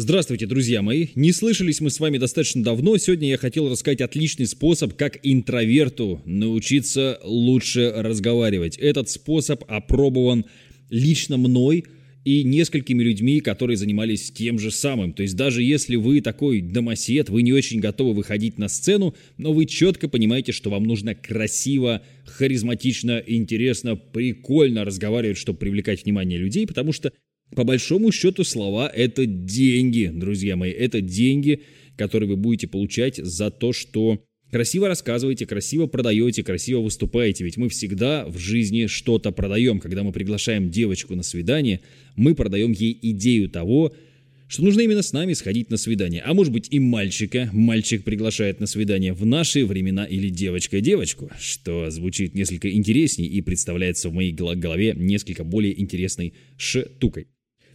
Здравствуйте, друзья мои! Не слышались мы с вами достаточно давно. Сегодня я хотел рассказать отличный способ, как интроверту научиться лучше разговаривать. Этот способ опробован лично мной и несколькими людьми, которые занимались тем же самым. То есть даже если вы такой домосед, вы не очень готовы выходить на сцену, но вы четко понимаете, что вам нужно красиво, харизматично, интересно, прикольно разговаривать, чтобы привлекать внимание людей, потому что по большому счету слова – это деньги, друзья мои, это деньги, которые вы будете получать за то, что красиво рассказываете, красиво продаете, красиво выступаете. Ведь мы всегда в жизни что-то продаем. Когда мы приглашаем девочку на свидание, мы продаем ей идею того, что нужно именно с нами сходить на свидание. А может быть и мальчика. Мальчик приглашает на свидание в наши времена или девочка девочку, что звучит несколько интереснее и представляется в моей голове несколько более интересной штукой.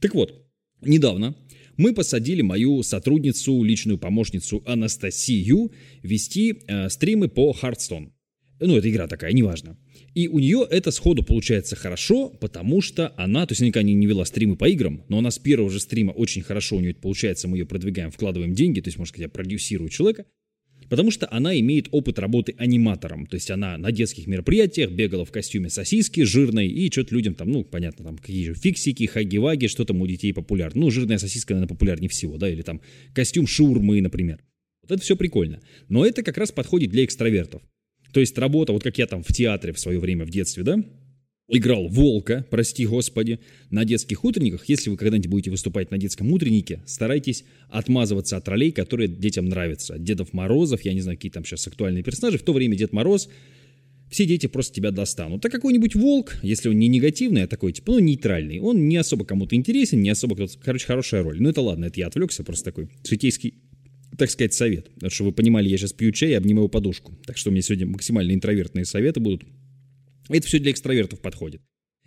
Так вот, недавно мы посадили мою сотрудницу, личную помощницу Анастасию вести э, стримы по Hearthstone. Ну, это игра такая, неважно. И у нее это сходу получается хорошо, потому что она, то есть она никогда не вела стримы по играм, но она с первого же стрима очень хорошо у нее это получается, мы ее продвигаем, вкладываем деньги, то есть, можно сказать, я продюсирую человека, Потому что она имеет опыт работы аниматором. То есть она на детских мероприятиях бегала в костюме сосиски жирной и что-то людям там, ну, понятно, там какие же фиксики, хаги-ваги, что там у детей популярно. Ну, жирная сосиска, наверное, популярнее всего, да, или там костюм шаурмы, например. Вот это все прикольно. Но это как раз подходит для экстравертов. То есть работа, вот как я там в театре в свое время в детстве, да, играл волка, прости господи, на детских утренниках. Если вы когда-нибудь будете выступать на детском утреннике, старайтесь отмазываться от ролей, которые детям нравятся. От Дедов Морозов, я не знаю, какие там сейчас актуальные персонажи. В то время Дед Мороз, все дети просто тебя достанут. А какой-нибудь волк, если он не негативный, а такой, типа, ну, нейтральный, он не особо кому-то интересен, не особо кто-то... Короче, хорошая роль. Ну, это ладно, это я отвлекся, просто такой житейский так сказать, совет. Потому что вы понимали, я сейчас пью чай и обнимаю подушку. Так что у меня сегодня максимально интровертные советы будут. Это все для экстравертов подходит.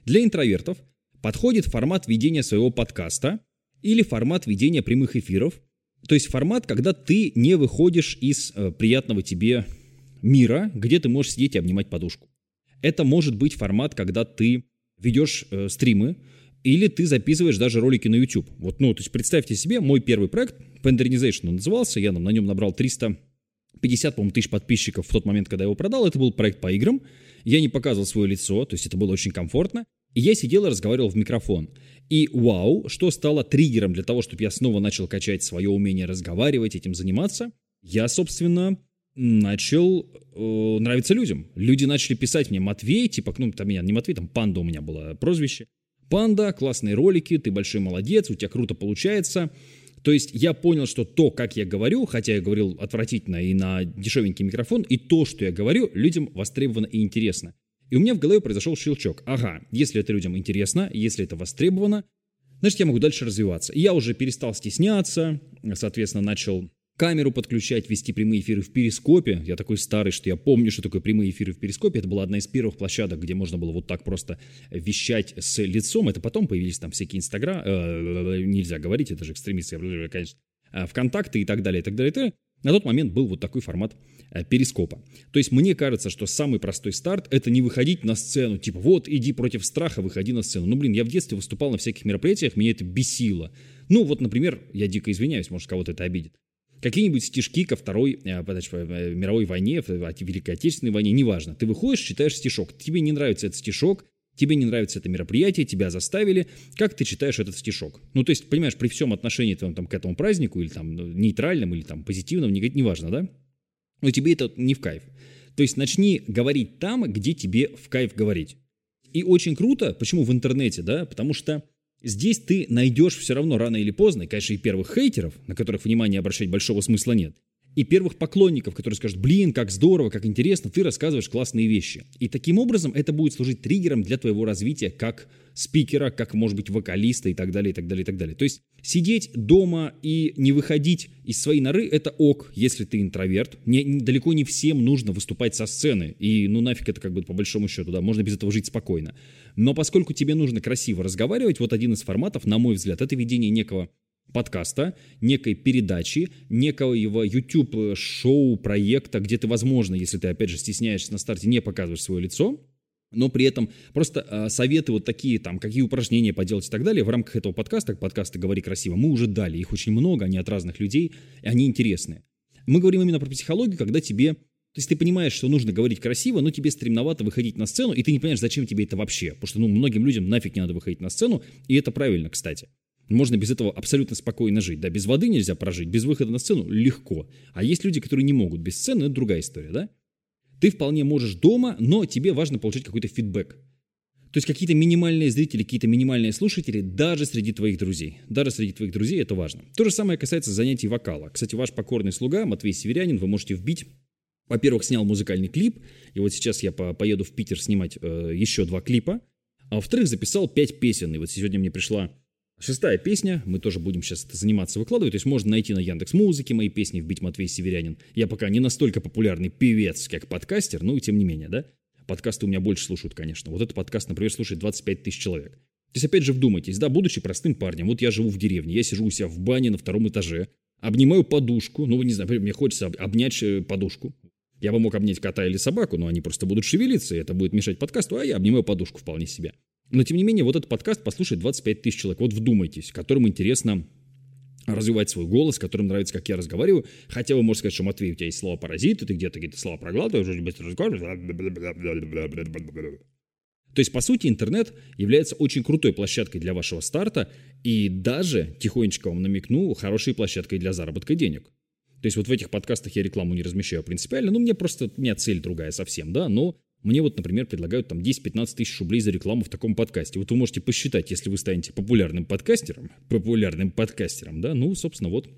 Для интровертов подходит формат ведения своего подкаста или формат ведения прямых эфиров. То есть формат, когда ты не выходишь из э, приятного тебе мира, где ты можешь сидеть и обнимать подушку. Это может быть формат, когда ты ведешь э, стримы, или ты записываешь даже ролики на YouTube. Вот, ну, то есть представьте себе, мой первый проект, Penderization он назывался, я на нем набрал 350, по-моему, тысяч подписчиков в тот момент, когда я его продал. Это был проект по играм. Я не показывал свое лицо, то есть это было очень комфортно. И я сидел и разговаривал в микрофон. И вау, что стало триггером для того, чтобы я снова начал качать свое умение разговаривать, этим заниматься, я, собственно, начал э, нравиться людям. Люди начали писать мне Матвей, типа, ну, там меня не Матвей, там Панда у меня было прозвище. Панда, классные ролики, ты большой молодец, у тебя круто получается. То есть я понял, что то, как я говорю, хотя я говорил отвратительно и на дешевенький микрофон, и то, что я говорю, людям востребовано и интересно. И у меня в голове произошел щелчок. Ага, если это людям интересно, если это востребовано, значит, я могу дальше развиваться. И я уже перестал стесняться, соответственно, начал камеру подключать, вести прямые эфиры в Перископе. Я такой старый, что я помню, что такое прямые эфиры в Перископе. Это была одна из первых площадок, где можно было вот так просто вещать с лицом. Это потом появились там всякие инстаграм... Э, нельзя говорить, это же экстремисты, конечно. Э, Вконтакте и так далее, и так далее, и так далее. На тот момент был вот такой формат э, перископа. То есть мне кажется, что самый простой старт – это не выходить на сцену, типа вот иди против страха, выходи на сцену. Ну блин, я в детстве выступал на всяких мероприятиях, меня это бесило. Ну вот, например, я дико извиняюсь, может кого-то это обидит какие-нибудь стишки ко Второй э, значит, э, мировой войне, Великой Отечественной войне, неважно. Ты выходишь, читаешь стишок, тебе не нравится этот стишок, тебе не нравится это мероприятие, тебя заставили, как ты читаешь этот стишок? Ну, то есть, понимаешь, при всем отношении твоем, там, к этому празднику, или там ну, нейтральном, или там позитивном, неважно, да? Но тебе это не в кайф. То есть начни говорить там, где тебе в кайф говорить. И очень круто, почему в интернете, да, потому что Здесь ты найдешь все равно рано или поздно, конечно, и первых хейтеров, на которых внимание обращать большого смысла нет, и первых поклонников, которые скажут, блин, как здорово, как интересно, ты рассказываешь классные вещи. И таким образом это будет служить триггером для твоего развития как спикера, как, может быть, вокалиста и так далее, и так далее, и так далее. То есть сидеть дома и не выходить из своей норы – это ок, если ты интроверт. Не, не, далеко не всем нужно выступать со сцены. И ну нафиг это как бы по большому счету, да, можно без этого жить спокойно. Но поскольку тебе нужно красиво разговаривать, вот один из форматов, на мой взгляд, это ведение некого подкаста, некой передачи, некого YouTube-шоу, проекта, где ты, возможно, если ты, опять же, стесняешься на старте, не показываешь свое лицо, но при этом просто э, советы вот такие, там, какие упражнения поделать и так далее в рамках этого подкаста, подкаста «Говори красиво», мы уже дали. Их очень много, они от разных людей, и они интересные. Мы говорим именно про психологию, когда тебе... То есть ты понимаешь, что нужно говорить красиво, но тебе стремновато выходить на сцену, и ты не понимаешь, зачем тебе это вообще. Потому что, ну, многим людям нафиг не надо выходить на сцену, и это правильно, кстати. Можно без этого абсолютно спокойно жить. Да, без воды нельзя прожить, без выхода на сцену легко. А есть люди, которые не могут без сцены, это другая история, да? Ты вполне можешь дома, но тебе важно получить какой-то фидбэк. То есть какие-то минимальные зрители, какие-то минимальные слушатели даже среди твоих друзей. Даже среди твоих друзей это важно. То же самое касается занятий вокала. Кстати, ваш покорный слуга Матвей Северянин, вы можете вбить во-первых, снял музыкальный клип, и вот сейчас я по поеду в Питер снимать э, еще два клипа. А во-вторых, записал пять песен. И вот сегодня мне пришла Шестая песня, мы тоже будем сейчас заниматься выкладывать, то есть можно найти на Яндекс Музыке мои песни, вбить Матвей Северянин. Я пока не настолько популярный певец, как подкастер, но тем не менее, да? Подкасты у меня больше слушают, конечно. Вот этот подкаст, например, слушает 25 тысяч человек. То есть, опять же, вдумайтесь, да, будучи простым парнем, вот я живу в деревне, я сижу у себя в бане на втором этаже, обнимаю подушку, ну, не знаю, мне хочется обнять э, подушку. Я бы мог обнять кота или собаку, но они просто будут шевелиться, и это будет мешать подкасту, а я обнимаю подушку вполне себе. Но, тем не менее, вот этот подкаст послушает 25 тысяч человек. Вот вдумайтесь, которым интересно развивать свой голос, которым нравится, как я разговариваю. Хотя вы можете сказать, что, Матвей, у тебя есть слова паразиты, ты где-то какие-то слова проглатываешь, очень быстро разговариваешь. То есть, по сути, интернет является очень крутой площадкой для вашего старта и даже, тихонечко вам намекну, хорошей площадкой для заработка денег. То есть вот в этих подкастах я рекламу не размещаю принципиально, ну мне просто, у меня цель другая совсем, да, но мне вот, например, предлагают там 10-15 тысяч рублей за рекламу в таком подкасте. Вот вы можете посчитать, если вы станете популярным подкастером, популярным подкастером, да, ну, собственно, вот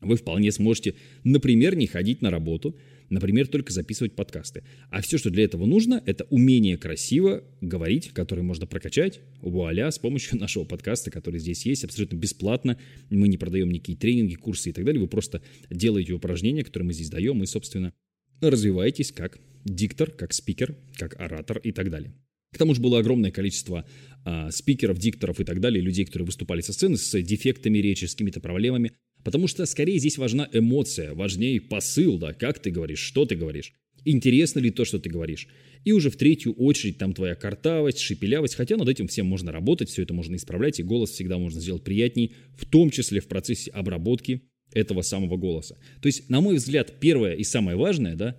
вы вполне сможете, например, не ходить на работу, например, только записывать подкасты. А все, что для этого нужно, это умение красиво говорить, которое можно прокачать, вуаля, с помощью нашего подкаста, который здесь есть, абсолютно бесплатно. Мы не продаем никакие тренинги, курсы и так далее. Вы просто делаете упражнения, которые мы здесь даем, и, собственно, развиваетесь как диктор, как спикер, как оратор и так далее. К тому же было огромное количество а, спикеров, дикторов и так далее, людей, которые выступали со сцены с дефектами речи, с какими-то проблемами. Потому что скорее здесь важна эмоция, важнее посыл, да, как ты говоришь, что ты говоришь. Интересно ли то, что ты говоришь? И уже в третью очередь там твоя картавость, шепелявость, хотя над этим всем можно работать, все это можно исправлять, и голос всегда можно сделать приятней, в том числе в процессе обработки этого самого голоса. То есть, на мой взгляд, первое и самое важное, да,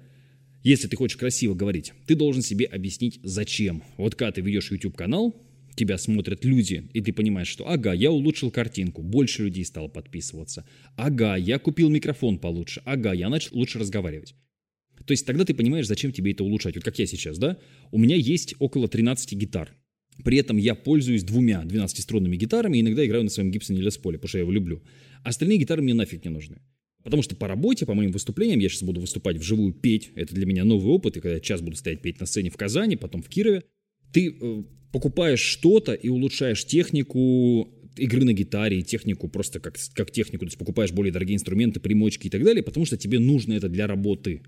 если ты хочешь красиво говорить, ты должен себе объяснить, зачем. Вот когда ты ведешь YouTube-канал, тебя смотрят люди, и ты понимаешь, что ага, я улучшил картинку, больше людей стало подписываться. Ага, я купил микрофон получше. Ага, я начал лучше разговаривать. То есть тогда ты понимаешь, зачем тебе это улучшать. Вот как я сейчас, да? У меня есть около 13 гитар. При этом я пользуюсь двумя 12-струнными гитарами иногда играю на своем Гибсоне Лес Поле, потому что я его люблю. Остальные гитары мне нафиг не нужны. Потому что по работе, по моим выступлениям, я сейчас буду выступать вживую, петь. Это для меня новый опыт. И когда я час буду стоять петь на сцене в Казани, потом в Кирове, ты э, покупаешь что-то и улучшаешь технику игры на гитаре, технику просто как, как технику. То есть покупаешь более дорогие инструменты, примочки и так далее, потому что тебе нужно это для работы.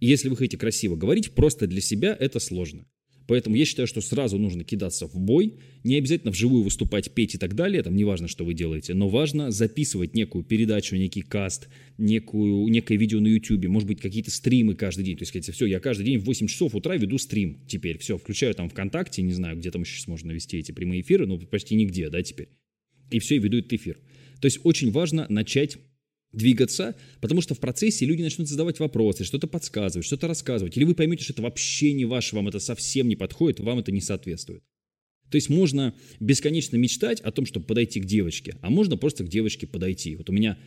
И если вы хотите красиво говорить, просто для себя это сложно. Поэтому я считаю, что сразу нужно кидаться в бой, не обязательно вживую выступать, петь и так далее, там неважно, что вы делаете, но важно записывать некую передачу, некий каст, некую, некое видео на YouTube, может быть, какие-то стримы каждый день. То есть, сказать, все, я каждый день в 8 часов утра веду стрим теперь, все, включаю там ВКонтакте, не знаю, где там еще можно вести эти прямые эфиры, но почти нигде, да, теперь. И все, и веду этот эфир. То есть очень важно начать двигаться, потому что в процессе люди начнут задавать вопросы, что-то подсказывать, что-то рассказывать, или вы поймете, что это вообще не ваше, вам это совсем не подходит, вам это не соответствует. То есть можно бесконечно мечтать о том, чтобы подойти к девочке, а можно просто к девочке подойти. Вот у меня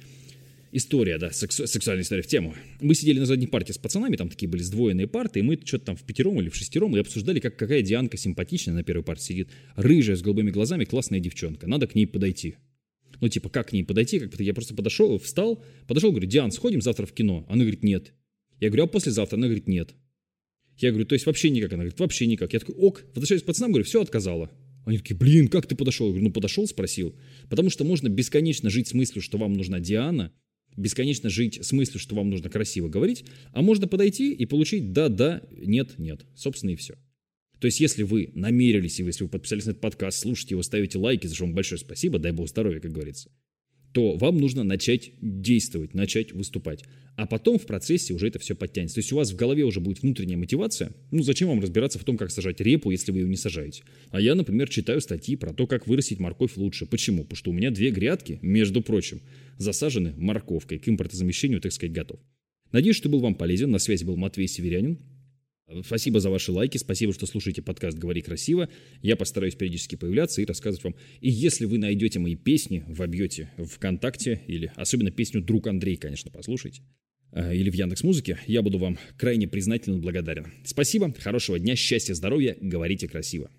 история, да, сексу- сексуальная история в тему. Мы сидели на задней парте с пацанами, там такие были сдвоенные парты, и мы что-то там в пятером или в шестером и обсуждали, как какая Дианка симпатичная на первой парте сидит, рыжая, с голубыми глазами, классная девчонка, надо к ней подойти. Ну, типа, как к ней подойти? Как я просто подошел, встал, подошел, говорю, Диан, сходим завтра в кино? Она говорит, нет. Я говорю, а послезавтра? Она говорит, нет. Я говорю, то есть вообще никак? Она говорит, вообще никак. Я такой, ок, возвращаюсь к пацанам, говорю, все, отказала. Они такие, блин, как ты подошел? Я говорю, ну подошел, спросил. Потому что можно бесконечно жить с мыслью, что вам нужна Диана, бесконечно жить с мыслью, что вам нужно красиво говорить, а можно подойти и получить да-да, нет-нет. Собственно, и все. То есть, если вы намерились, и если вы подписались на этот подкаст, слушайте его, ставите лайки, за что вам большое спасибо, дай бог здоровья, как говорится, то вам нужно начать действовать, начать выступать. А потом в процессе уже это все подтянется. То есть у вас в голове уже будет внутренняя мотивация. Ну зачем вам разбираться в том, как сажать репу, если вы ее не сажаете? А я, например, читаю статьи про то, как вырастить морковь лучше. Почему? Потому что у меня две грядки, между прочим, засажены морковкой. К импортозамещению, так сказать, готов. Надеюсь, что был вам полезен. На связи был Матвей Северянин. Спасибо за ваши лайки, спасибо, что слушаете подкаст «Говори красиво». Я постараюсь периодически появляться и рассказывать вам. И если вы найдете мои песни, вобьете ВКонтакте, или особенно песню «Друг Андрей», конечно, послушайте, э, или в Яндекс Музыке, я буду вам крайне признателен и благодарен. Спасибо, хорошего дня, счастья, здоровья, говорите красиво.